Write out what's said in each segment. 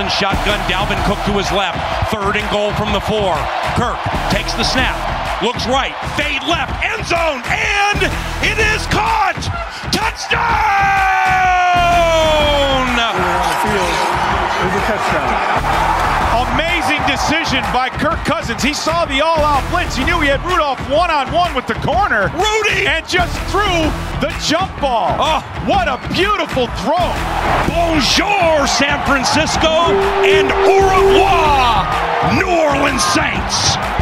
Nelson shotgun. Dalvin Cook to his left. Third and goal from the four. Kirk takes the snap. Looks right. Fade left. End zone. And it is caught. Touchdown. It was a touchdown. Amazing decision by Kirk Cousins. He saw the all-out blitz. He knew he had Rudolph one-on-one with the corner. Rudy! And just threw the jump ball. Oh. What a beautiful throw. Bonjour, San Francisco, and au revoir, New Orleans Saints.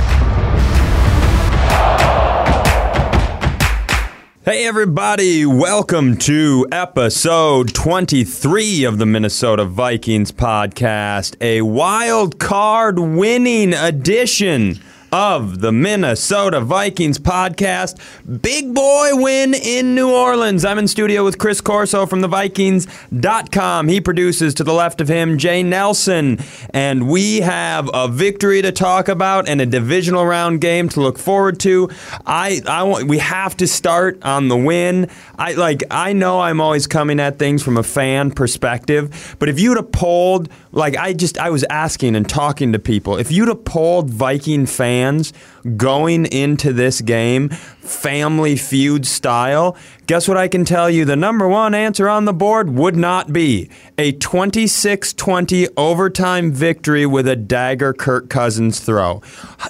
Hey, everybody, welcome to episode 23 of the Minnesota Vikings podcast, a wild card winning edition of the Minnesota Vikings podcast. Big boy win in New Orleans. I'm in studio with Chris Corso from the Vikings.com. He produces to the left of him Jay Nelson, and we have a victory to talk about and a divisional round game to look forward to. I, I want, we have to start on the win. I like I know I'm always coming at things from a fan perspective, but if you'd have polled like I just I was asking and talking to people, if you'd have polled Viking fans going into this game, family feud style, guess what I can tell you? The number one answer on the board would not be a 26 20 overtime victory with a dagger Kirk Cousins throw.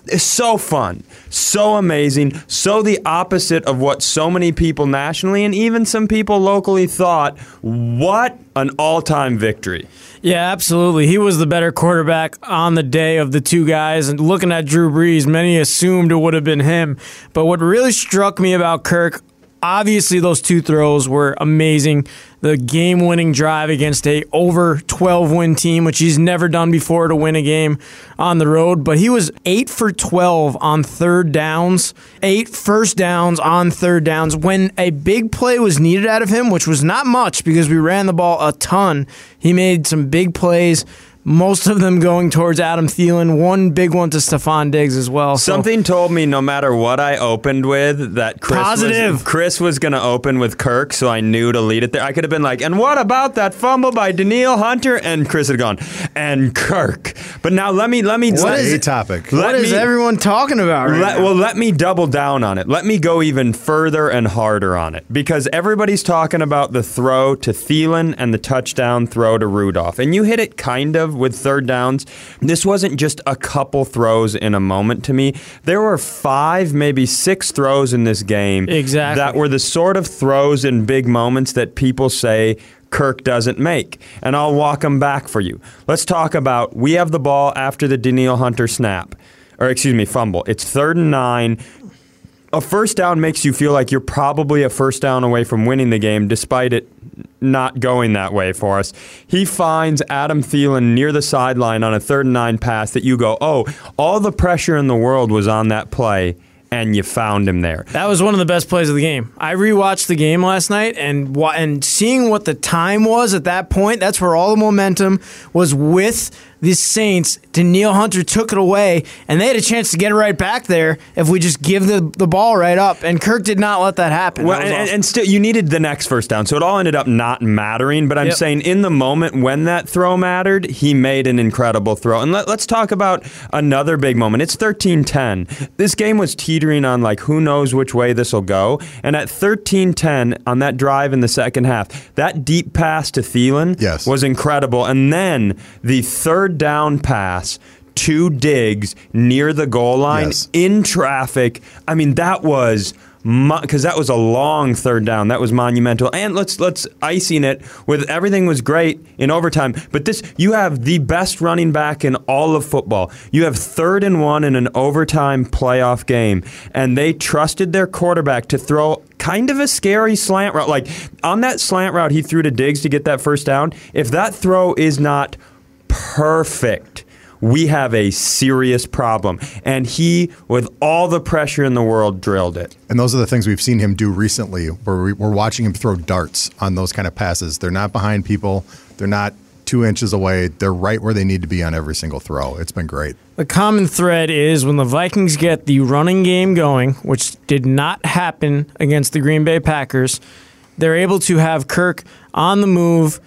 It's so fun, so amazing, so the opposite of what so many people nationally and even some people locally thought. What an all time victory! Yeah, absolutely. He was the better quarterback on the day of the two guys. And looking at Drew Brees, many assumed it would have been him. But what really struck me about Kirk, obviously those two throws were amazing. The game-winning drive against a over 12 win team, which he's never done before to win a game on the road, but he was 8 for 12 on third downs, 8 first downs on third downs when a big play was needed out of him, which was not much because we ran the ball a ton. He made some big plays most of them going towards Adam Thielen. One big one to Stefon Diggs as well. So Something told me no matter what I opened with that Chris Positive. was, Chris was going to open with Kirk, so I knew to lead it there. I could have been like, and what about that fumble by Danielle Hunter? And Chris had gone, and Kirk. But now let me let me What let, is a topic? let what is me- everyone talking about right let, now? well, let me double down on it. Let me go even further and harder on it because everybody's talking about the throw to Thielen and the touchdown throw to Rudolph. And you hit it kind of with third downs. This wasn't just a couple throws in a moment to me. There were five, maybe six throws in this game Exactly. that were the sort of throws in big moments that people say Kirk doesn't make. And I'll walk them back for you. Let's talk about we have the ball after the Danielle Hunter snap. Or excuse me, fumble. It's third and nine. A first down makes you feel like you're probably a first down away from winning the game, despite it not going that way for us. He finds Adam Thielen near the sideline on a third and nine pass that you go, oh, all the pressure in the world was on that play, and you found him there. That was one of the best plays of the game. I rewatched the game last night and and seeing what the time was at that point, that's where all the momentum was with the Saints. Danielle Hunter took it away, and they had a chance to get it right back there if we just give the, the ball right up. And Kirk did not let that happen. Well, That and, and, awesome. and still, you needed the next first down, so it all ended up not mattering. But I'm Yep. saying, in the moment when that throw mattered, he made an incredible throw. And let, let's talk about another big moment. It's 13-10. This game was teetering on like who knows which way this will go. And at 13-10 on that drive in the second half, that deep pass to Thielen Yes. was incredible. And then the third down pass. To Diggs near the goal line Yes. in traffic. I mean, that was because that was a long third down. That was monumental. And let's let's icing it with everything was great in overtime. But this, you have the best running back in all of football. You have third and one in an overtime playoff game, and they trusted their quarterback to throw kind of a scary slant route. Like on that slant route he threw to Diggs to get that first down. If that throw is not perfect we have a serious problem. And he, with all the pressure in the world, drilled it. And those are the things we've seen him do recently, where we- we're watching him throw darts on those kind of passes. They're not behind people. They're not two inches away. They're right where they need to be on every single throw. It's been great. The common thread is when the Vikings get the running game going, which did not happen against the Green Bay Packers, they're able to have Kirk on the move,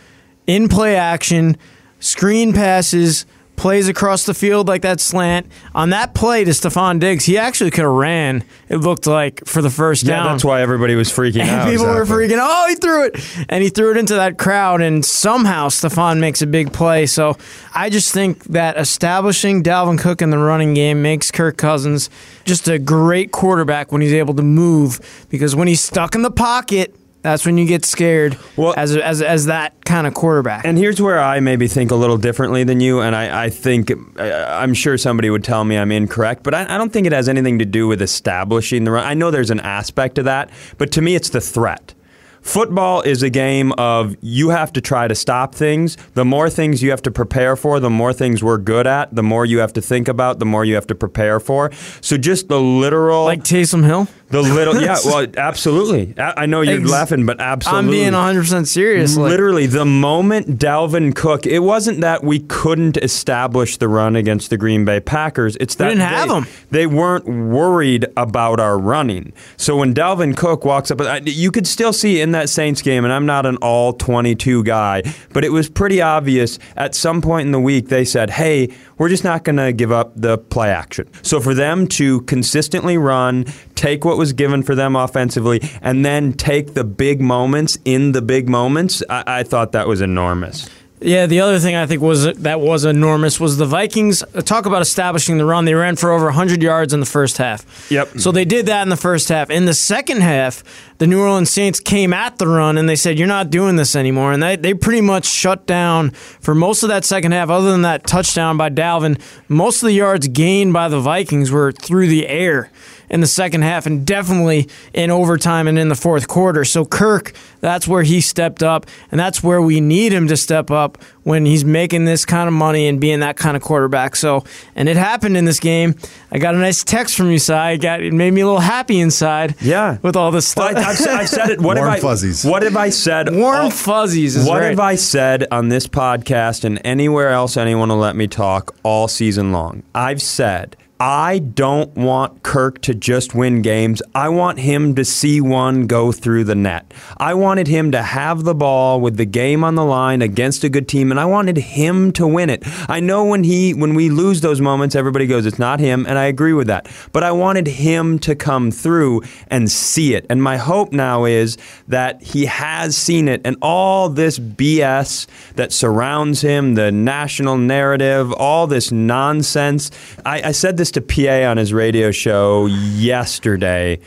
in play action, screen passes, plays across the field like that slant. On that play to Stefon Diggs, he actually could have ran, it looked like, for the first Yeah, down. that's why everybody was freaking And out. people were exactly. freaking, oh, he threw it. And he threw it into that crowd, and somehow Stefon makes a big play. So I just think that establishing Dalvin Cook in the running game makes Kirk Cousins just a great quarterback when he's able to move. Because when he's stuck in the pocket, that's when you get scared Well- as, as, as that kind of quarterback. And here's where I maybe think a little differently than you, and I, I think I- I'm sure somebody would tell me I'm incorrect, but I, I don't think it has anything to do with establishing the run. I know there's an aspect to that, but to me, it's the threat. Football is a game of you have to try to stop things. The more things you have to prepare for, the more things we're good at, the more you have to think about, the more you have to prepare for. So just the literal. like Taysom Hill? The little, yeah, well, absolutely. I, I know you're Ex- laughing, but absolutely. I'm being 100% serious. Like, Literally, the moment Dalvin Cook, it wasn't that we couldn't establish the run against the Green Bay Packers. It's that didn't have they, 'em. they weren't worried about our running. So when Dalvin Cook walks up, I- you could still see in that Saints game, and I'm not an all 22 guy, but it was pretty obvious at some point in the week they said, hey, we're just not going to give up the play action. So for them to consistently run, take what was given for them offensively, and then take the big moments in the big moments, I, I thought that was enormous. Yeah, the other thing I think was that was enormous was the Vikings uh, talk about establishing the run. They ran for over 100 yards in the first half. Yep. So they did that in the first half. In the second half, the New Orleans Saints came at the run and they said, "You're not doing this anymore." And they they pretty much shut down for most of that second half. Other than that touchdown by Dalvin, most of the yards gained by the Vikings were through the air in the second half and definitely in overtime and in the fourth quarter. So Kirk, that's where he stepped up, and that's where we need him to step up when he's making this kind of money and being that kind of quarterback. So, and it happened in this game. I got a nice text from you, Cy. It got it made me a little happy inside. Yeah. with all this Well, stuff. I, I've, said- I've said it. What Warm have I, fuzzies. What have I said? Warm all- fuzzies is what right. have I said on this podcast and anywhere else anyone will let me talk all season long? I've said I don't want Kirk to just win games. I want him to see one go through the net. I wanted him to have the ball with the game on the line against a good team, and I wanted him to win it. I know when he when we lose those moments, everybody goes, "It's not him," and I agree with that. But I wanted him to come through and see it. And my hope now is that he has seen it, and all this BS that surrounds him, the national narrative, all this nonsense. I, I said this to PA on his radio show yesterday.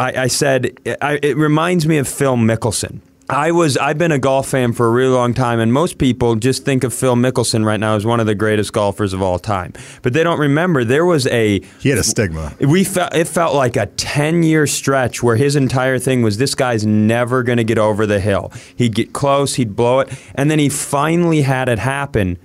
I, I said I, it reminds me of Phil Mickelson. I was I've been a golf fan for a really long time, and most people just think of Phil Mickelson right now as one of the greatest golfers of all time. But they don't remember there was a He had a stigma. we felt it felt like a 10 year stretch where his entire thing was this guy's never going to get over the hill. He'd get close, he'd blow it, and then he finally had it happen,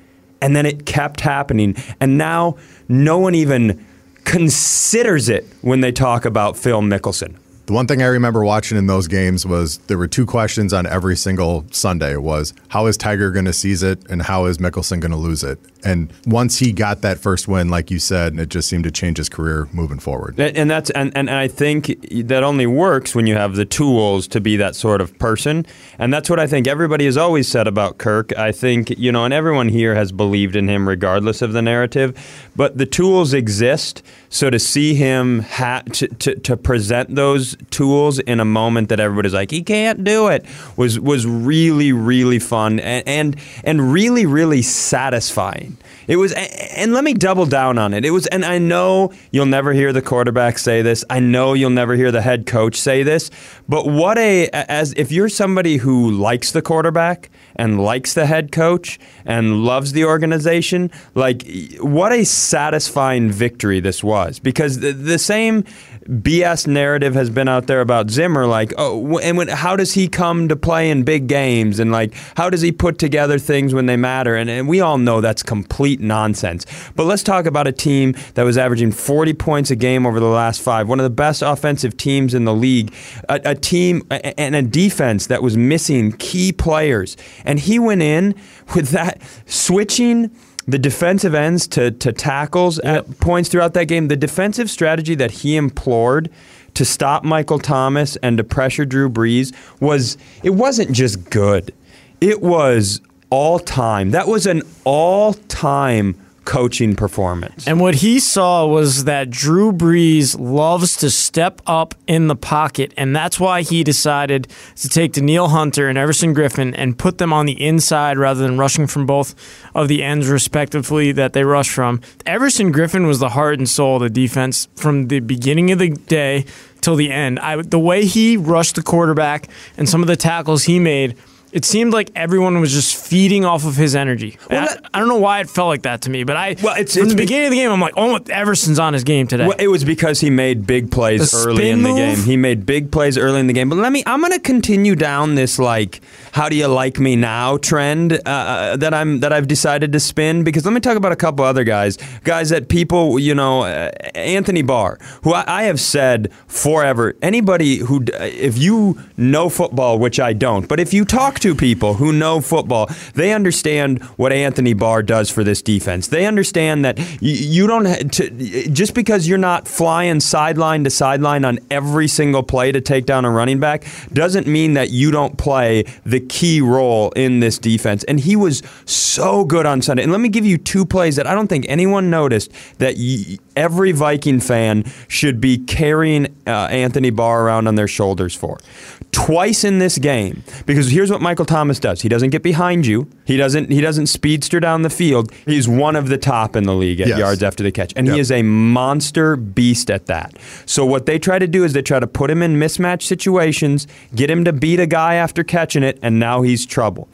and then it kept happening, and now no one even considers it when they talk about Phil Mickelson. The one thing I remember watching in those games was there were two questions on every single Sunday was how is Tiger going to seize it and how is Mickelson going to lose it? And once he got that first win, like you said, it just seemed to change his career moving forward. And and that's and, and I think that only works when you have the tools to be that sort of person. And that's what I think everybody has always said about Kirk. I think, you know, and everyone here has believed in him regardless of the narrative. But the tools exist. So to see him ha- to, to, to present those tools in a moment that everybody's like, he can't do it was was really, really fun and and, and really, really satisfying. It was, and let me double down on it. It was, and I know you'll never hear the quarterback say this. I know you'll never hear the head coach say this. But what a, as if you're somebody who likes the quarterback and likes the head coach and loves the organization, like what a satisfying victory this was. Because the, the same BS narrative has been out there about Zimmer, like, oh, and when, how does he come to play in big games, and like, how does he put together things when they matter? And, and we all know that's complete nonsense. But let's talk about a team that was averaging 40 points a game over the last five, one of the best offensive teams in the league, a, a team and a defense that was missing key players, and he went in with that switching the defensive ends to, to tackles at points throughout that game, the defensive strategy that he implored to stop Michael Thomas and to pressure Drew Brees was it wasn't just good. It was all time. That was an all time coaching performance. And what he saw was that Drew Brees loves to step up in the pocket, and that's why he decided to take Danielle Hunter and Everson Griffen and put them on the inside rather than rushing from both of the ends, respectively, that they rush from. Everson Griffen was the heart and soul of the defense from the beginning of the day till the end. I, the way he rushed the quarterback and some of the tackles he made it seemed like everyone was just feeding off of his energy. Well, I, that- I don't know why it felt like that to me, but I Well, it's- from it's the be- beginning of the game, I'm like, oh, Everson's on his game today. Well, it was because he made big plays The early in the move? game. He made big plays early in the game. But let me, I'm going to continue down this like, how do you like me now trend uh, uh, that I'm that I've decided to spin. Because let me talk about a couple other guys, guys that people, you know, uh, Anthony Barr, who I, I have said forever. Anybody who, if you know football, which I don't, but if you talk to people who know football, they understand what Anthony Barr does for this defense. They understand that you don't to, just because you're not flying sideline to sideline on every single play to take down a running back doesn't mean that you don't play the key role in this defense. And he was so good on Sunday. And let me give you two plays that I don't think anyone noticed that y- every Viking fan should be carrying uh, Anthony Barr around on their shoulders for. Twice in this game, because here's what Michael Thomas does. He doesn't get behind you. He doesn't. He doesn't speedster down the field. He's one of the top in the league at Yes. yards after the catch, and Yep. he is a monster beast at that. So what they try to do is they try to put him in mismatch situations, get him to beat a guy after catching it, and now he's trouble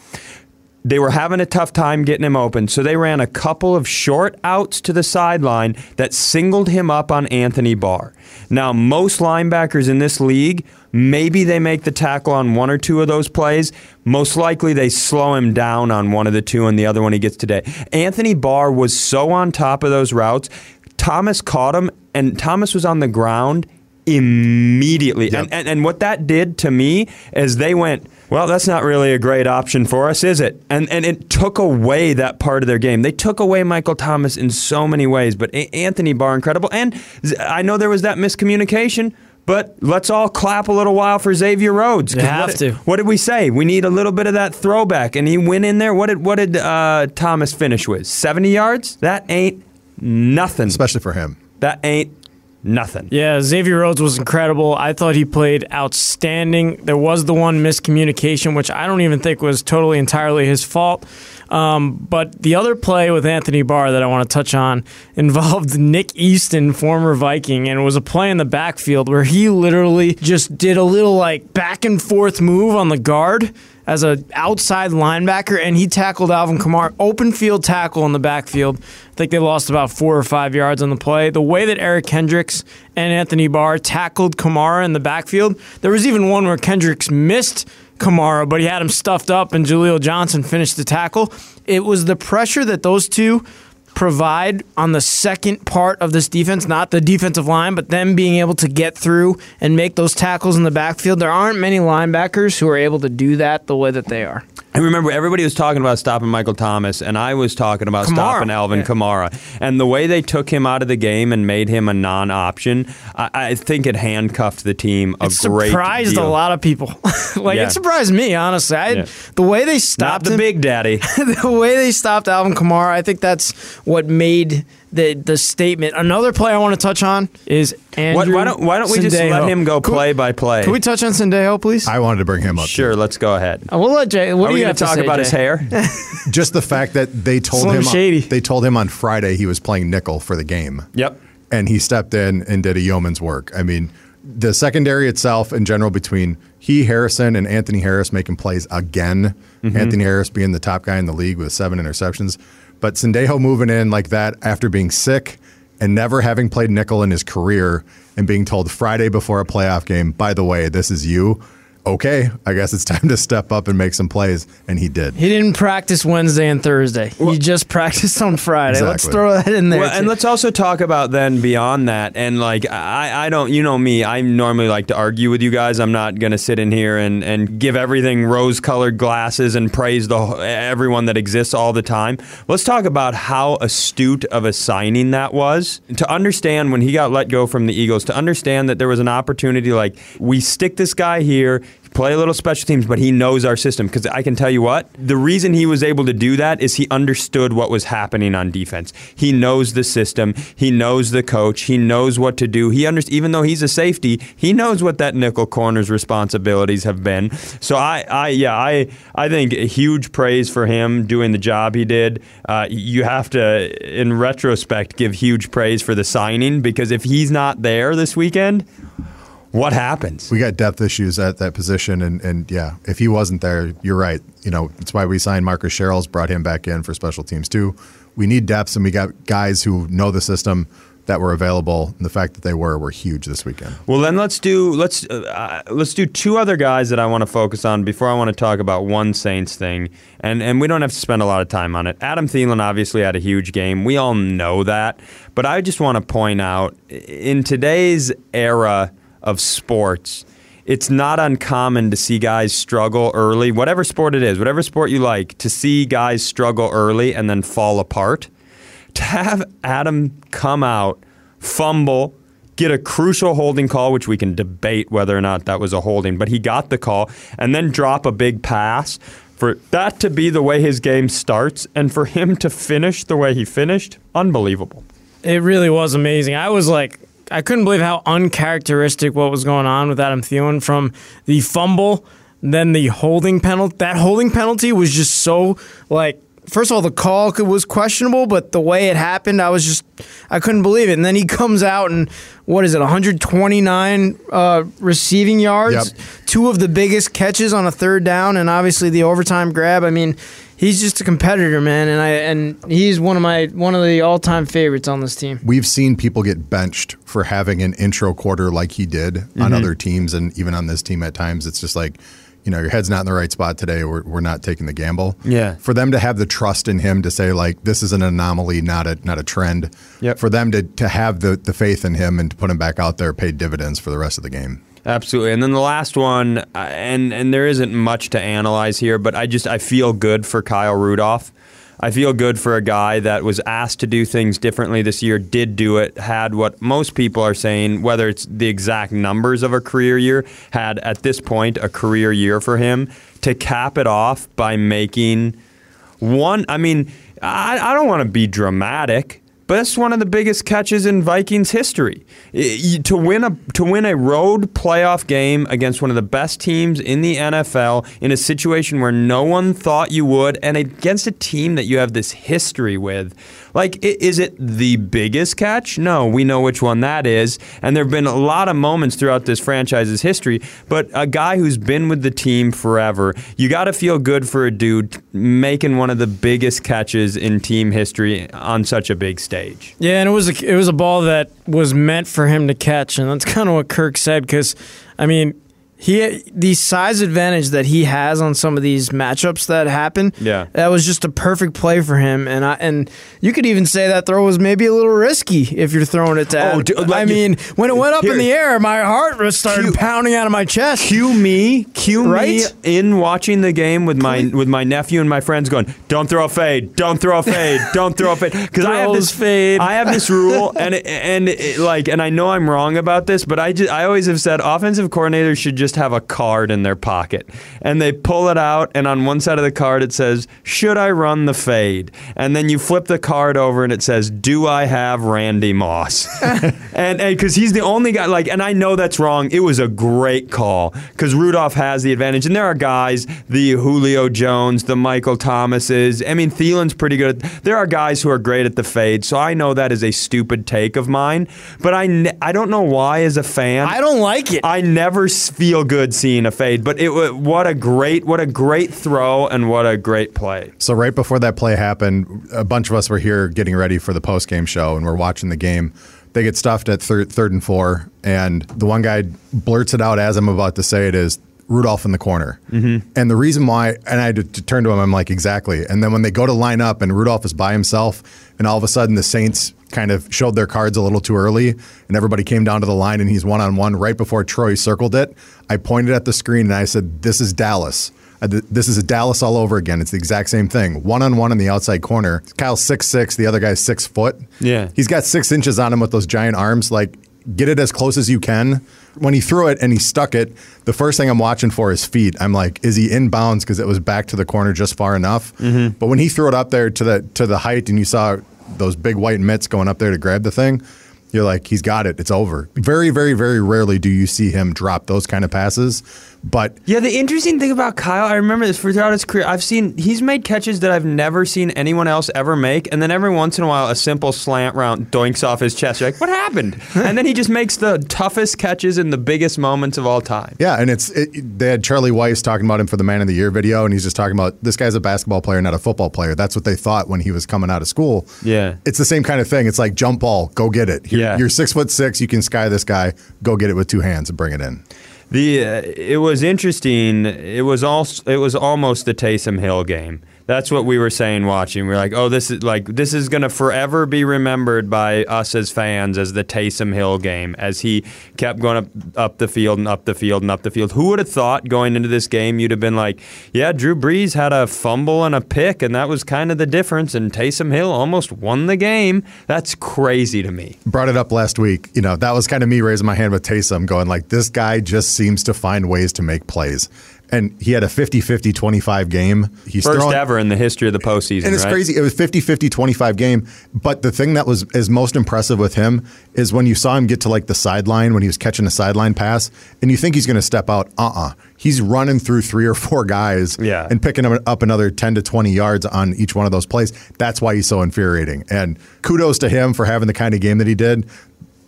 they were having a tough time getting him open, so they ran a couple of short outs to the sideline that singled him up on Anthony Barr. Now, most linebackers in this league, maybe they make the tackle on one or two of those plays. Most likely, they slow him down on one of the two, and the other one he gets today. Anthony Barr was so on top of those routes. Thomas caught him, and Thomas was on the ground immediately. Yep. And, and and what that did to me is they went, well, that's not really a great option for us, is it? And and it took away that part of their game. They took away Michael Thomas in so many ways, but A- Anthony Barr incredible. And I know there was that miscommunication. But let's all clap a little while for Xavier Rhodes. You have what, to. What did we say? We need a little bit of that throwback, and he went in there. What did what did uh, Thomas finish with? Seventy yards? That ain't nothing. especially for him. That ain't nothing. Yeah, Xavier Rhodes was incredible. I thought he played outstanding. There was the one miscommunication, which I don't even think was totally entirely his fault. Um, but the other play with Anthony Barr that I want to touch on involved Nick Easton, former Viking, and it was a play in the backfield where he literally just did a little like back and forth move on the guard as a outside linebacker, and he tackled Alvin Kamara. Open field tackle in the backfield. I think they lost about four or five yards on the play. The way that Eric Kendricks and Anthony Barr tackled Kamara in the backfield, there was even one where Kendricks missed Kamara, but he had him stuffed up, and Jaleel Johnson finished the tackle. It was the pressure that those two provide on the second part of this defense, not the defensive line, but them being able to get through and make those tackles in the backfield. There aren't many linebackers who are able to do that the way that they are. And remember, everybody was talking about stopping Michael Thomas, and I was talking about Kamara. stopping Alvin Yeah. Kamara. And the way they took him out of the game and made him a non-option, I, I think it handcuffed the team a It great surprised deal. a lot of people. like Yeah. it surprised me, honestly. I, Yeah. The way they Not stopped the him, big daddy. the way they stopped Alvin Kamara, I think that's what made the the statement. Another play I want to touch on is Why, Andrew. why don't Why don't we just let him go Can play by play? Can we touch on Sendejo, please? I wanted to bring him up. Sure, let's go ahead. Uh, we'll let Jay. What Are do we going to talk say, about Jay? his hair? Just the fact that they told Slim him Shady. they told him on Friday he was playing nickel for the game. yep. and he stepped in and did a yeoman's work. I mean, the secondary itself in general between he, Harrison, and Anthony Harris making plays again. Mm-hmm. Anthony Harris being the top guy in the league with seven interceptions. But Sendejo moving in like that after being sick and never having played nickel in his career and being told Friday before a playoff game, by the way, this is you. Okay, I guess it's time to step up and make some plays. And he did. He didn't practice Wednesday and Thursday. he just practiced on Friday. Let's throw that in there. Well, and let's also talk about then beyond that. And like, I, I don't, you know me, I normally like to argue with you guys. I'm not going to sit in here and, and give everything rose colored glasses and praise the everyone that exists all the time. Let's talk about how astute of a signing that was. To understand when he got let go from the Eagles, to understand that there was an opportunity like, we stick this guy here. Play a little special teams, but he knows our system. Because I can tell you what, the reason he was able to do that is he understood what was happening on defense. He knows the system. He knows the coach. He knows what to do. He under, even though he's a safety, he knows what that nickel corner's responsibilities have been. So I, I yeah, I, I think huge praise for him doing the job he did. Uh, you have to, in retrospect, give huge praise for the signing because if he's not there this weekend, what happens? We got depth issues at that position, and, and yeah, if he wasn't there, you're right. You know, it's why we signed Marcus Sherels, brought him back in for special teams too. We need depth, and we got guys who know the system that were available. And the fact that they were were huge this weekend. Well, then let's do let's uh, let's do two other guys that I want to focus on before I want to talk about one Saints thing, and and we don't have to spend a lot of time on it. Adam Thielen obviously had a huge game. We all know that, but I just want to point out in today's era of sports, it's not uncommon to see guys struggle early, whatever sport it is, whatever sport you like, to see guys struggle early and then fall apart. To have Adam come out, fumble, get a crucial holding call, which we can debate whether or not that was a holding, but he got the call, and then drop a big pass. For that to be the way his game starts and for him to finish the way he finished, unbelievable. It really was amazing. I was like, I couldn't believe how uncharacteristic what was going on with Adam Thielen from the fumble, then the holding penalty. That holding penalty was just so like. First of all, the call was questionable, but the way it happened, I was just I couldn't believe it. And then he comes out and what is it, 129 uh, receiving yards, Yep. two of the biggest catches on a third down, and obviously the overtime grab. I mean, he's just a competitor, man, and I and he's one of my one of the all time favorites on this team. We've seen people get benched for having an intro quarter like he did Mm-hmm. on other teams, and even on this team at times. It's just like, you know, your head's not in the right spot today. We're, we're not taking the gamble. Yeah. For them to have the trust in him to say like, this is an anomaly, not a not a trend. Yep. For them to to have the the faith in him and to put him back out there paid dividends for the rest of the game. Absolutely. And then the last one, uh, and and there isn't much to analyze here, but I just I feel good for Kyle Rudolph. I feel good for a guy that was asked to do things differently this year, did do it, had what most people are saying, whether it's the exact numbers of a career year, had at this point a career year for him to cap it off by making one. I mean, I, I don't want to be dramatic. But one of the biggest catches in Vikings history. To win a to win a road playoff game against one of the best teams in the NFL in a situation where no one thought you would, and against a team that you have this history with, like is it the biggest catch? No, we know which one that is, and there have been a lot of moments throughout this franchise's history. But a guy who's been with the team forever, you got to feel good for a dude making one of the biggest catches in team history on such a big stage. Yeah, and it was a, it was a ball that was meant for him to catch, and that's kind of what Kirk said. Because, I mean, he the size advantage that he has on some of these matchups that happen. Yeah. that was just a perfect play for him, and I and you could even say that throw was maybe a little risky if you're throwing it to. Oh, Adam. dude, I like- mean, when it went up Here- in the air, my heart was started Cue- pounding out of my chest. Cue me, cue me Right? in watching the game with my with my nephew and my friends going, "Don't throw a fade, don't throw a fade, don't throw a fade." Because I have this fade. I have this rule, and it, and it, like, and I know I'm wrong about this, but I just I always have said offensive coordinators should just have a card in their pocket, and they pull it out, and on one side of the card it says, "Should I run the fade?" And then you flip the card over, and it says, "Do I have Randy Moss?" and because he's the only guy, like, and I know that's wrong. It was a great call because Rudolph has the advantage, and there are guys, the Julio Jones, the Michael Thomases. I mean, Thielen's pretty good. There are guys who are great at the fade, so I know that is a stupid take of mine, but I ne- I don't know why as a fan. I don't like it. I never s- feel good seeing a fade, but it what a great what a great throw and what a great play. So right before that play happened, a bunch of us were here getting ready for the post game show, and we're watching the game. They get stuffed at third, third and four, and the one guy blurts it out as I'm about to say it is Rudolph in the corner. Mm-hmm. And the reason why, and I had to turn to him, I'm like, exactly. And then when they go to line up, and Rudolph is by himself, and all of a sudden the Saints kind of showed their cards a little too early, and everybody came down to the line, and he's one on one right before Troy circled it. I pointed at the screen and I said, "This is Dallas." Uh, This is a Dallas all over again. It's the exact same thing. One on one in the outside corner. Kyle's six six. The other guy's six foot. Yeah. he's got six inches on him with those giant arms. Like get it as close as you can. When he threw it and he stuck it, the first thing I'm watching for is feet. I'm like, is he in bounds because it was back to the corner just far enough? Mm-hmm. But when he threw it up there to the to the height and you saw those big white mitts going up there to grab the thing, you're like, he's got it. It's over. Very, very, very rarely do you see him drop those kind of passes. But Yeah, the interesting thing about Kyle, I remember this throughout his career. I've seen he's made catches that I've never seen anyone else ever make, and then every once in a while, a simple slant route doinks off his chest. You're like, what happened? and then he just makes the toughest catches in the biggest moments of all time. Yeah, and it's it, they had Charlie Weis talking about him for the Man of the Year video, and he's just talking about this guy's a basketball player, not a football player. That's what they thought when he was coming out of school. Yeah. it's the same kind of thing. It's like jump ball, go get it. You're, Yeah. you're six foot six, you can sky this guy, go get it with two hands and bring it in. The uh, it was interesting. It was all it was almost the Taysom Hill game. That's what we were saying watching. We are like, oh, this is like this is gonna forever be remembered by us as fans as the Taysom Hill game, as he kept going up up the field and up the field and up the field. Who would have thought going into this game you'd have been like, yeah, Drew Brees had a fumble and a pick, and that was kind of the difference, and Taysom Hill almost won the game. That's crazy to me. Brought it up last week. You know, that was kind of me raising my hand with Taysom, going like, this guy just seems to find ways to make plays. And he had a 50 50 25 game. He's First throwing, ever in the history of the postseason. And it's right? crazy. It was 50 50 25 game. But the thing that was is most impressive with him is when you saw him get to like the sideline when he was catching a sideline pass and you think he's going to step out. Uh uh He's running through three or four guys Yeah. and picking him up another 10 to 20 yards on each one of those plays. That's why he's so infuriating. And kudos to him for having the kind of game that he did.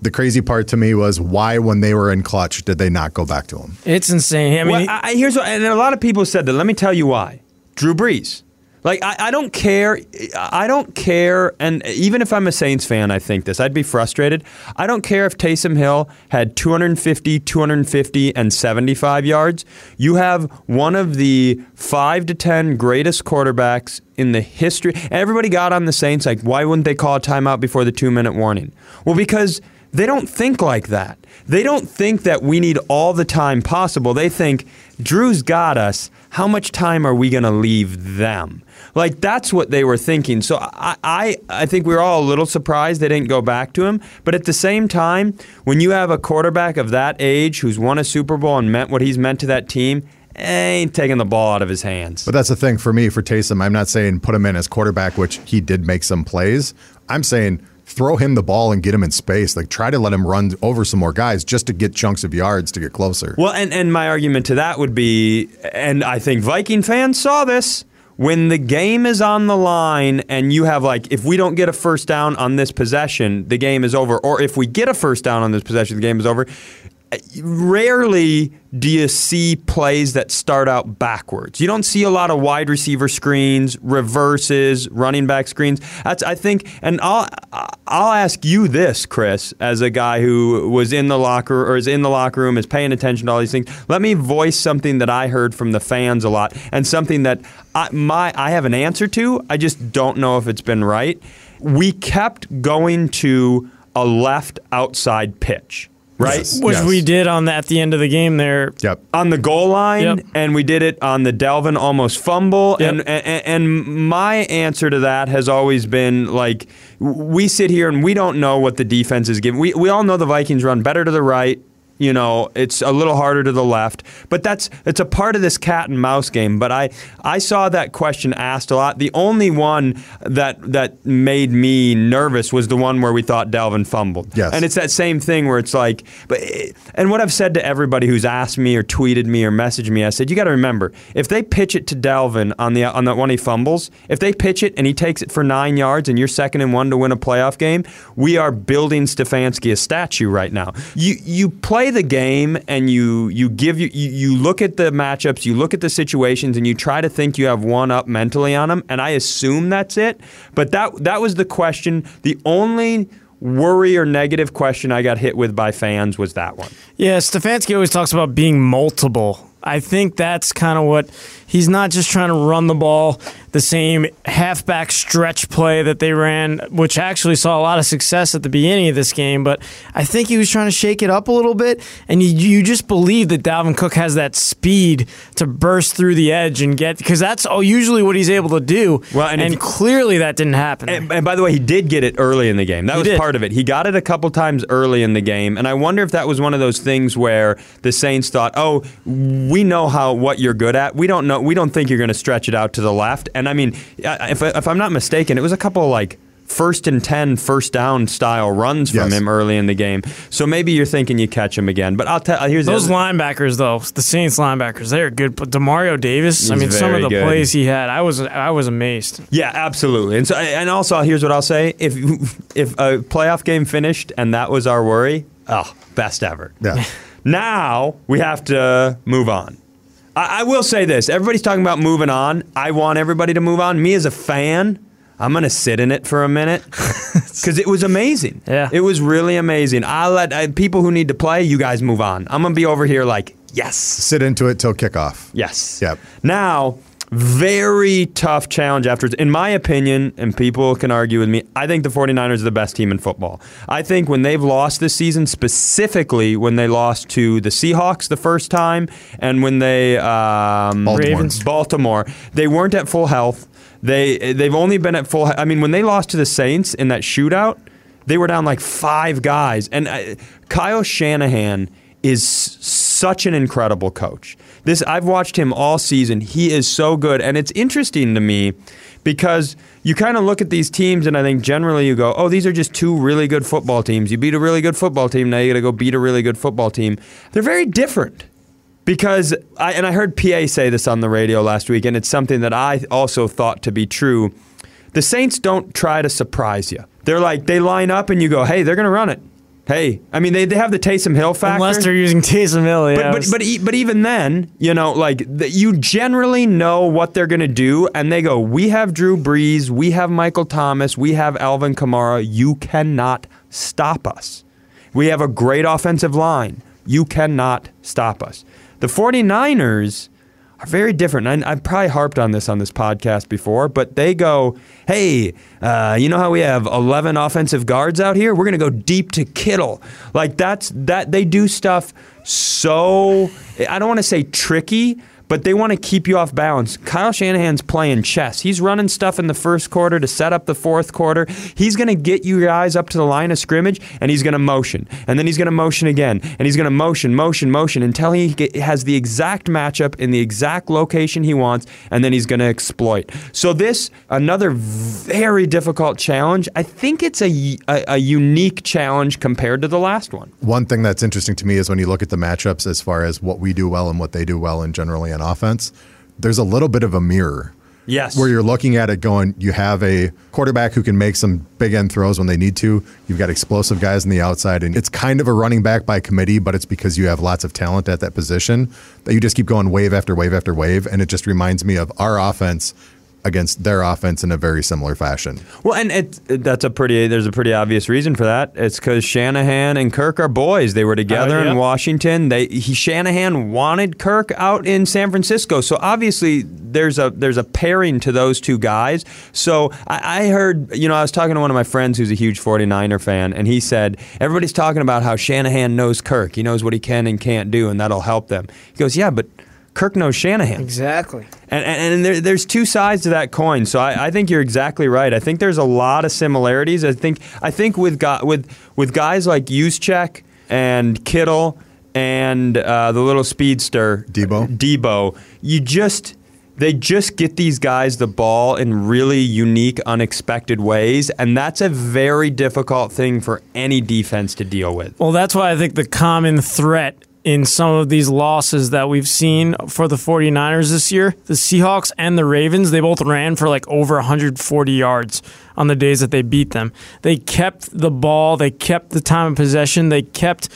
The crazy part to me was why, when they were in clutch, did they not go back to him? It's insane. I mean, well, I, I- here's what, and a lot of people said that. Let me tell you why. Drew Brees. Like I, I don't care. I don't care, and even if I'm a Saints fan, I think this. I'd be frustrated. I don't care if Taysom Hill had 250, 250, and 75 yards. You have one of the five to ten greatest quarterbacks in the history. Everybody got on the Saints like, why wouldn't they call a timeout before the two minute warning? Well, because they don't think like that. They don't think that we need all the time possible. They think Drew's got us. How much time are we going to leave them? Like that's what they were thinking. So I, I, I think we were all a little surprised they didn't go back to him. But at the same time, when you have a quarterback of that age who's won a Super Bowl and meant what he's meant to that team, ain't taking the ball out of his hands. But that's the thing for me for Taysom. I'm not saying put him in as quarterback, which he did make some plays. I'm saying throw him the ball and get him in space. Like try to let him run over some more guys just to get chunks of yards to get closer. Well, and, and my argument to that would be, and I think Viking fans saw this, when the game is on the line and you have like, if we don't get a first down on this possession, the game is over. Or if we get a first down on this possession, the game is over. Rarely do you see plays that start out backwards. You don't see a lot of wide receiver screens, reverses, running back screens. That's I think, and I'll I'll ask you this, Chris, as a guy who was in the locker or is in the locker room, is paying attention to all these things. Let me voice something that I heard from the fans a lot, and something that I, my I have an answer to. I just don't know if it's been right. We kept going to a left outside pitch, right? Yes. which we did on the, at the end of the game there. Yep. on the goal line, Yep. and we did it on the Dalvin almost fumble. Yep. And, and and my answer to that has always been like, we sit here and we don't know what the defense is giving. We we all know the Vikings run better to the right. You know, it's a little harder to the left, but that's it's a part of this cat and mouse game. But I I saw that question asked a lot. The only one that that made me nervous was the one where we thought Dalvin fumbled. Yes. and it's that same thing where it's like, but eh, and what I've said to everybody who's asked me or tweeted me or messaged me, I said you got to remember if they pitch it to Dalvin on the on that one he fumbles, if they pitch it and he takes it for nine yards and you're second and one to win a playoff game, we are building Stefanski a statue right now. You you play the game and you you give you you, you look at the matchups, you look at the situations, and you try to think you have one up mentally on them, and I assume that's it. But that that was the question. The only worry or negative question I got hit with by fans was that one. Yeah, Stefanski always talks about being multiple. I think that's kind of what he's not just trying to run the ball the same halfback stretch play that they ran, which actually saw a lot of success at the beginning of this game. But I think he was trying to shake it up a little bit, and you, you just believe that Dalvin Cook has that speed to burst through the edge and get because that's all usually what he's able to do. Well, and and, if- clearly that didn't happen. And, and by the way, he did get it early in the game. That He was did. part of it. He got it a couple times early in the game, and I wonder if that was one of those things where the Saints thought, "Oh, we know how what you're good at. We don't know. We don't think you're going to stretch it out to the left." And I mean, if, if I'm not mistaken, it was a couple of like. First and 10, first down style runs from Yes. him early in the game. So maybe you're thinking you catch him again. But I'll tell uh, here's Those other, linebackers, though, the Saints linebackers, they're good. But Demario Davis, I mean, some of the good. plays he had, I was I was amazed. Yeah, absolutely. And so, and also, here's what I'll say: if if a playoff game finished and that was our worry, oh, best ever. Yeah. Now we have to move on. I, I will say this: everybody's talking about moving on. I want everybody to move on. Me as a fan, I'm gonna sit in it for a minute because it was amazing. Yeah. it was really amazing. I'll let uh, people who need to play. You guys move on. I'm gonna be over here like yes. Sit into it till kickoff. Yes. Yep. Now, very tough challenge afterwards. In my opinion, and people can argue with me, I think the 49ers are the best team in football. I think when they've lost this season, specifically when they lost to the Seahawks the first time and when they um, Baltimore. Ravens. Baltimore, they weren't at full health. They they've only been at full. I mean, when they lost to the Saints in that shootout, they were down like five guys. And uh, Kyle Shanahan is such an incredible coach. This I've watched him all season. He is so good, and it's interesting to me because you kind of look at these teams, and I think generally you go, "Oh, these are just two really good football teams." You beat a really good football team, now you got to go beat a really good football team. They're very different because I and I heard PA say this on the radio last week, and it's something that I also thought to be true. The Saints don't try to surprise you. They're like they line up, and you go, "Hey, they're going to run it." Hey, I mean they, they have the Taysom Hill factor. Unless they're using Taysom Hill, yeah. But but but, e- but even then, you know, like the, you generally know what they're going to do, and they go, "We have Drew Brees, we have Michael Thomas, we have Alvin Kamara. You cannot stop us. We have a great offensive line. You cannot stop us." The 49ers are very different. And I, I've probably harped on this on this podcast before, but they go, hey, uh, you know how we have 11 offensive guards out here? We're going to go deep to Kittle. Like that's that they do stuff so I don't want to say tricky, but they want to keep you off balance. Kyle Shanahan's playing chess. He's running stuff in the first quarter to set up the fourth quarter. He's going to get you guys up to the line of scrimmage and he's going to motion. And then he's going to motion again. And he's going to motion, motion, motion until he has the exact matchup in the exact location he wants. And then he's going to exploit. So, this, another very difficult challenge. I think it's a, a, a unique challenge compared to the last one. One thing that's interesting to me is when you look at the matchups as far as what we do well and what they do well and generally on offense, there's a little bit of a mirror. Yes. Where you're looking at it going, you have a quarterback who can make some big end throws when they need to. You've got explosive guys on the outside, and it's kind of a running back by committee, but it's because you have lots of talent at that position that you just keep going wave after wave after wave. And it just reminds me of our offense against their offense in a very similar fashion. Well, and it, that's a pretty. There's a pretty obvious reason for that. It's because Shanahan and Kirk are boys. They were together Oh, yeah. in Washington. They he, Shanahan wanted Kirk out in San Francisco. So obviously there's a there's a pairing to those two guys. So I, I heard you know I was talking to one of my friends who's a huge 49er fan, and he said everybody's talking about how Shanahan knows Kirk. He knows what he can and can't do, and that'll help them. He goes, yeah, but. Kirk knows Shanahan. exactly. And, and, and there, there's two sides to that coin. So I, I think you're exactly right. I think there's a lot of similarities. I think I think with gu- with with guys like Juszczyk and Kittle and uh, the little speedster Deebo? Deebo, you just they just get these guys the ball in really unique, unexpected ways, and that's a very difficult thing for any defense to deal with. Well, that's why I think the common threat in some of these losses that we've seen for the 49ers this year, the Seahawks and the Ravens, they both ran for like over 140 yards on the days that they beat them. They kept the ball, they kept the time of possession, they kept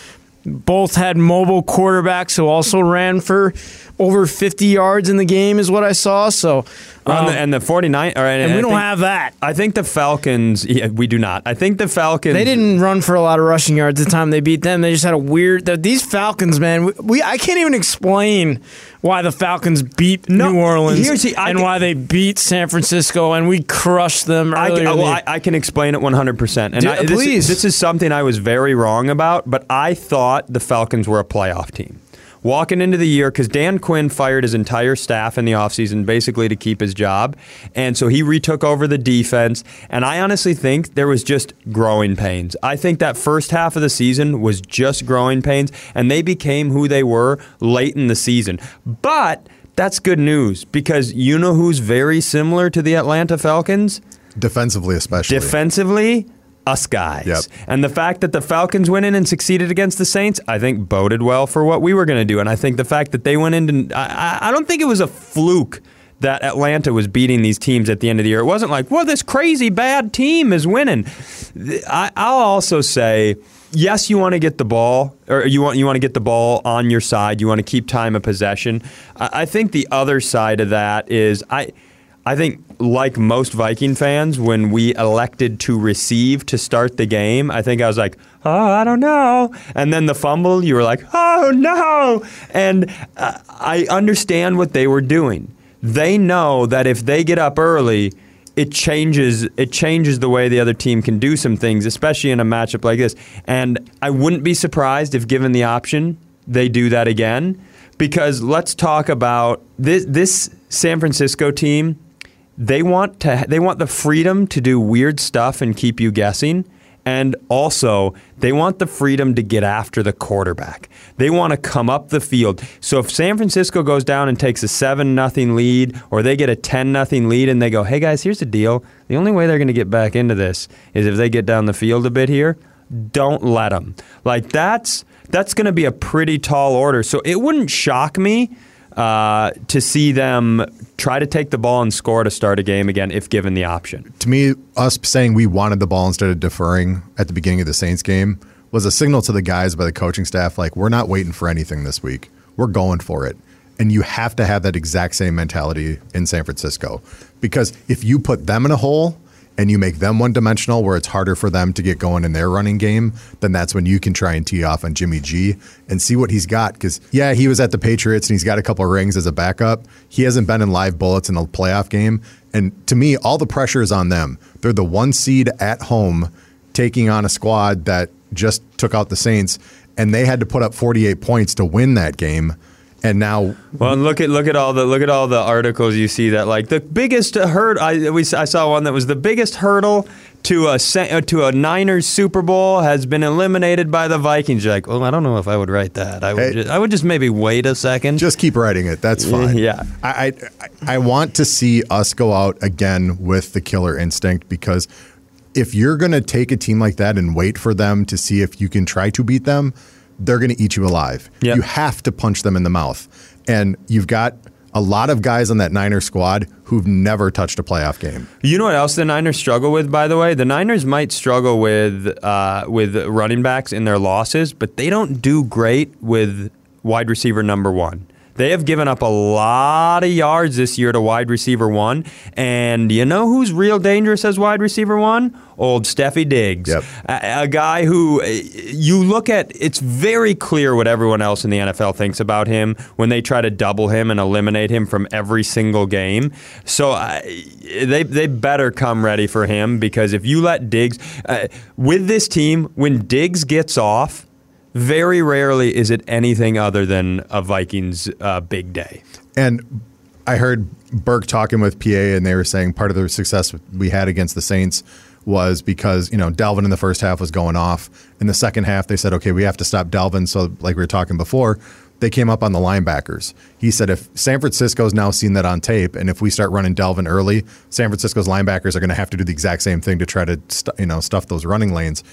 both had mobile quarterbacks who also ran for over 50 yards in the game is what I saw. So, um, the, and the 49 or, and, and I we don't think- have that. I think the Falcons. Yeah, we do not. I think the Falcons. They didn't run for a lot of rushing yards the time they beat them. They just had a weird. the- These Falcons, man, we, we I can't even explain why the Falcons beat No, New Orleans the- and can- why they beat San Francisco and we crushed them I, can- well. I, I can explain it 100%. And Do- I, this, please. this is something I was very wrong about, but I thought the Falcons were a playoff team. Walking into the year, because Dan Quinn fired his entire staff in the offseason basically to keep his job. And so he retook over the defense. And I honestly think there was just growing pains. I think that first half of the season was just growing pains, and they became who they were late in the season. But that's good news because you know who's very similar to the Atlanta Falcons? defensively especially. Defensively, us guys. Yep. And the fact that the Falcons went in and succeeded against the Saints, I think boded well for what we were going to do. And I think the fact that they went in and I, I- don't think it was a fluke that Atlanta was beating these teams at the end of the year. It wasn't like, well, this crazy bad team is winning. I, I'll also say, yes, you want to get the ball, or you want you want to get the ball on your side. You want to keep time of possession. I, I think the other side of that is I. I think, like most Viking fans, when we elected to receive to start the game, I think I was like, oh, I don't know. And then the fumble, you were like, oh, no. And uh, I understand what they were doing. They know that if they get up early, it changes it changes the way the other team can do some things, especially in a matchup like this. And I wouldn't be surprised if given the option, they do that again. Because let's talk about this this San Francisco team they want to they want the freedom to do weird stuff and keep you guessing and also they want the freedom to get after the quarterback. They want to come up the field. So if san francisco goes down and takes a 7 nothing lead or they get a 10 nothing lead and they go hey guys here's the deal. The only way they're going to get back into this is if they get down the field a bit here don't let them like that's that's going to be a pretty tall order. So it wouldn't shock me uh, to see them try to take the ball and score to start a game again if given the option. to me, us saying we wanted the ball instead of deferring at the beginning of the Saints game was a signal to the guys by the coaching staff like, we're not waiting for anything this week. We're going for it. And you have to have that exact same mentality in San Francisco. Because if you put them in a hole and you make them one dimensional where it's harder for them to get going in their running game, then that's when you can try and tee off on Jimmy G and see what he's got. Because, yeah, he was at the Patriots and he's got a couple rings as a backup. He hasn't been in live bullets in a playoff game. And to me, all the pressure is on them. They're the one seed at home taking on a squad that just took out the Saints, and they had to put up 48 points to win that game. And now Well, and look at look at all the look at all the articles you see that like the biggest hurdle. I we I saw one that was the biggest hurdle to a uh, to a Niners Super Bowl has been eliminated by the Vikings. You're like, well, I don't know if I would write that. I would Hey. just, I would just maybe wait a second. just keep writing it. That's fine. Yeah. I, I I want to see us go out again with the killer instinct because if you're going to take a team like that and wait for them to see if you can try to beat them, they're going to eat you alive. Yep. You have to punch them in the mouth. And you've got a lot of guys on that Niner squad who've never touched a playoff game. You know what else the Niners struggle with, by the way? The Niners might struggle with uh, with running backs in their losses, but they don't do great with wide receiver number one. They have given up a lot of yards this year to wide receiver one, and you know who's real dangerous as wide receiver one? Old Steffi Diggs, Yep. a, a guy who uh, you look at. It's very clear what everyone else in the NFL thinks about him when they try to double him and eliminate him from every single game. So uh, they they better come ready for him because if you let Diggs uh, with this team, when Diggs gets off. Very rarely is it anything other than a Vikings uh, big day. And I heard Burke talking with PA, and they were saying part of the success we had against the Saints was because you know Dalvin in the first half was going off. In the second half, they said, "Okay, we have to stop Dalvin." So, like we were talking before, they came up on the linebackers. He said, "If San Francisco's now seen that on tape, and if we start running Dalvin early, San Francisco's linebackers are going to have to do the exact same thing to try to stu- you know stuff those running lanes.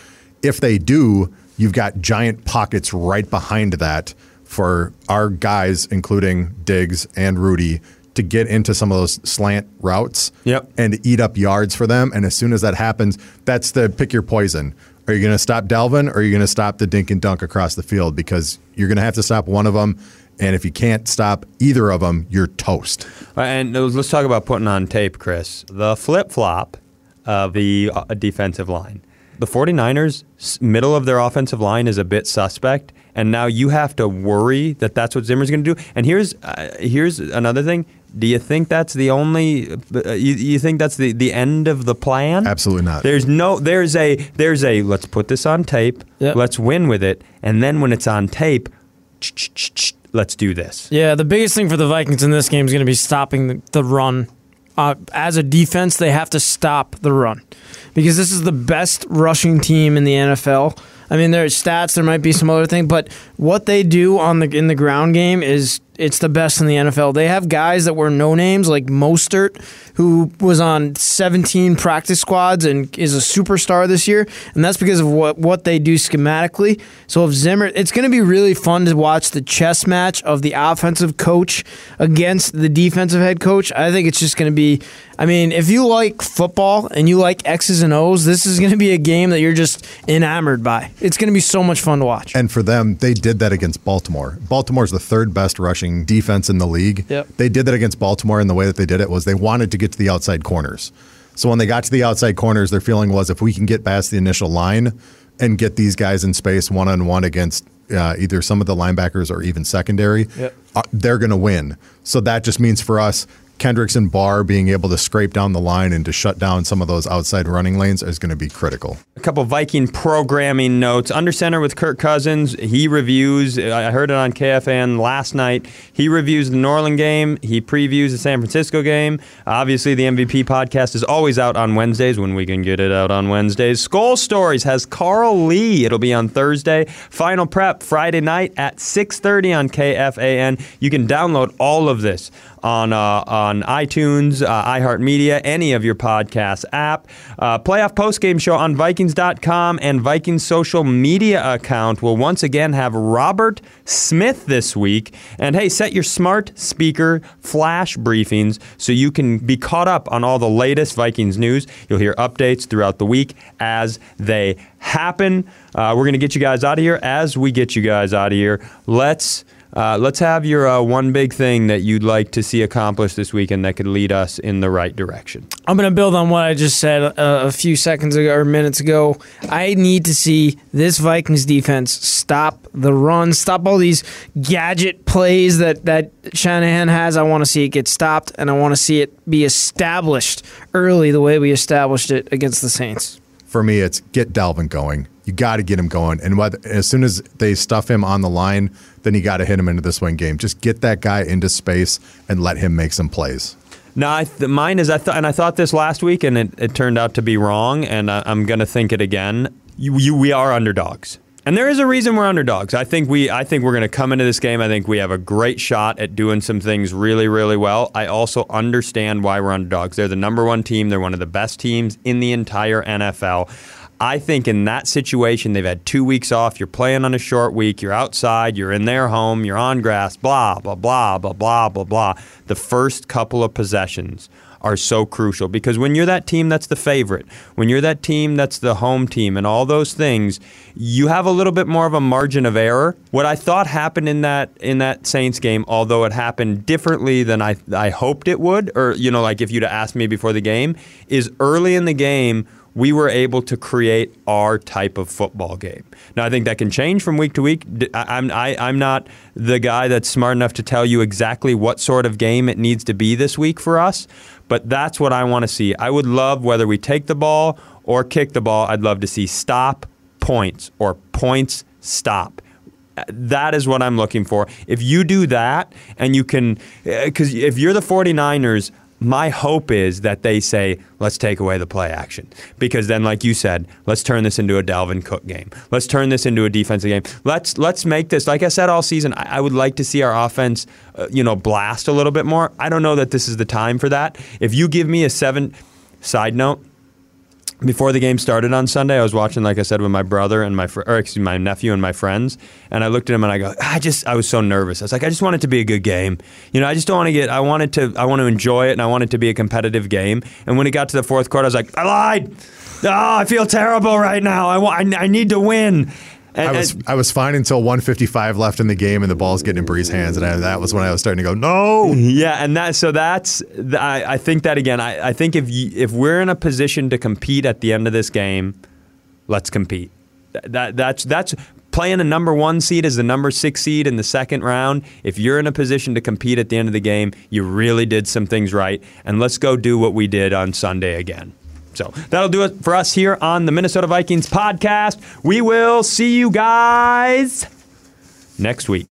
If they do, you've got giant pockets right behind that." for our guys, including Diggs and Rudy, to get into some of those slant routes Yep. and eat up yards for them. And as soon as that happens, that's the pick your poison. Are you going to stop Dalvin or are you going to stop the dink and dunk across the field? Because you're going to have to stop one of them. And if you can't stop either of them, you're toast. And let's talk about putting on tape, Chris. The flip flop of the uh, defensive line. The 49ers, middle of their offensive line is a bit suspect, and now you have to worry that that's what Zimmer's going to do. And here's uh, here's another thing. Do you think that's the only? Uh, you, you think that's the, the end of the plan? Absolutely not. There's no. There's a. There's a. Let's put this on tape. Yep. Let's win with it, and then when it's on tape, let's do this. Yeah, the biggest thing for the Vikings in this game is going to be stopping the, the run. Uh, as a defense, they have to stop the run because this is the best rushing team in the NFL. I mean, there's stats, there might be some other thing, but what they do on the in the ground game is it's the best in the NFL. They have guys that were no names like Mostert, who was on 17 practice squads and is a superstar this year, and that's because of what what they do schematically. So if Zimmer, it's going to be really fun to watch the chess match of the offensive coach against the defensive head coach. I think it's just going to be. I mean, if you like football and you like X's and O's, this is going to be a game that you're just enamored by. It's going to be so much fun to watch. And for them, they did that against Baltimore. Baltimore's the third best rushing defense in the league. Yep. They did that against Baltimore, and the way that they did it was they wanted to get to the outside corners. So when they got to the outside corners, their feeling was if we can get past the initial line and get these guys in space one on one against uh, either some of the linebackers or even secondary, Yep. uh, they're going to win. So that just means for us, Kendricks and Barr being able to scrape down the line and to shut down some of those outside running lanes is going to be critical. A couple Viking programming notes. Under center with Kirk Cousins. He reviews, I heard it on KFAN last night. He reviews the New Orleans game. He previews the San Francisco game. Obviously, the MVP podcast is always out on Wednesdays when we can get it out on Wednesdays. Skol Stories has Carl Lee. It'll be on Thursday. Final Prep Friday night at 6.30 on KFAN. You can download all of this on uh, on iTunes, uh, iHeartMedia, any of your podcast app. Uh, playoff postgame show on Vikings.com and Vikings social media account will once again have Robert Smith this week. And hey, set your smart speaker flash briefings so you can be caught up on all the latest Vikings news. You'll hear updates throughout the week as they happen. Uh, we're going to get you guys out of here. As we get you guys out of here, let's. Uh, let's have your uh, one big thing that you'd like to see accomplished this weekend that could lead us in the right direction. I'm going to build on what I just said uh, a few seconds ago or minutes ago. I need to see this Vikings defense stop the run, stop all these gadget plays that, that Shanahan has. I want to see it get stopped, and I want to see it be established early the way we established it against the Saints. For me, it's get Dalvin going. You got to get him going, and whether, as soon as they stuff him on the line, then you got to hit him into the swing game. Just get that guy into space and let him make some plays. No, th- mine is I thought, and I thought this last week, and it, it turned out to be wrong, and I, I'm going to think it again. You, you, we are underdogs, and there is a reason we're underdogs. I think we, I think we're going to come into this game. I think we have a great shot at doing some things really, really well. I also understand why we're underdogs. They're the number one team. They're one of the best teams in the entire NFL. I think in that situation, they've had two weeks off. You're playing on a short week. You're outside. You're in their home. You're on grass. Blah blah blah blah blah blah blah. The first couple of possessions are so crucial because when you're that team that's the favorite, when you're that team that's the home team, and all those things, you have a little bit more of a margin of error. What I thought happened in that in that Saints game, although it happened differently than I I hoped it would, or you know, like if you'd asked me before the game, is early in the game we were able to create our type of football game. Now, I think that can change from week to week. I, I'm, I, I'm not the guy that's smart enough to tell you exactly what sort of game it needs to be this week for us, but that's what I want to see. I would love, whether we take the ball or kick the ball, I'd love to see stop points or points stop that is what I'm looking for. If you do that and you can, eh, because if you're the 49ers, my hope is that they say, let's take away the play action. Because then, like you said, let's turn this into a Dalvin Cook game. Let's turn this into a defensive game. Let's let's make this, like I said all season, I, I would like to see our offense, uh, you know, blast a little bit more. I don't know that this is the time for that. If you give me a seven, side note, before the game started on Sunday, I was watching, like I said, with my brother and my fr- or excuse me, my nephew and my friends, and I looked at him and I go, I just, I was so nervous. I was like, I just want it to be a good game. You know, I just don't want to get, I wanted to, I want to enjoy it, and I want it to be a competitive game. And when it got to the fourth quarter, I was like, I lied. Oh, I feel terrible right now. I want, I, I need to win. And, I was and- I was fine until 155 left in the game and the ball's getting in Brees' hands, and I, that was when I was starting to go, no. Yeah, and that so that's th- I, I think that again. I, I think if you, if we're in a position to compete at the end of this game, let's compete. Th- That that's that's playing a number one seed as the number six seed in the second round. If you're in a position to compete at the end of the game, you really did some things right. And let's go do what we did on Sunday again. So that'll do it for us here on the Minnesota Vikings podcast. We will see you guys next week.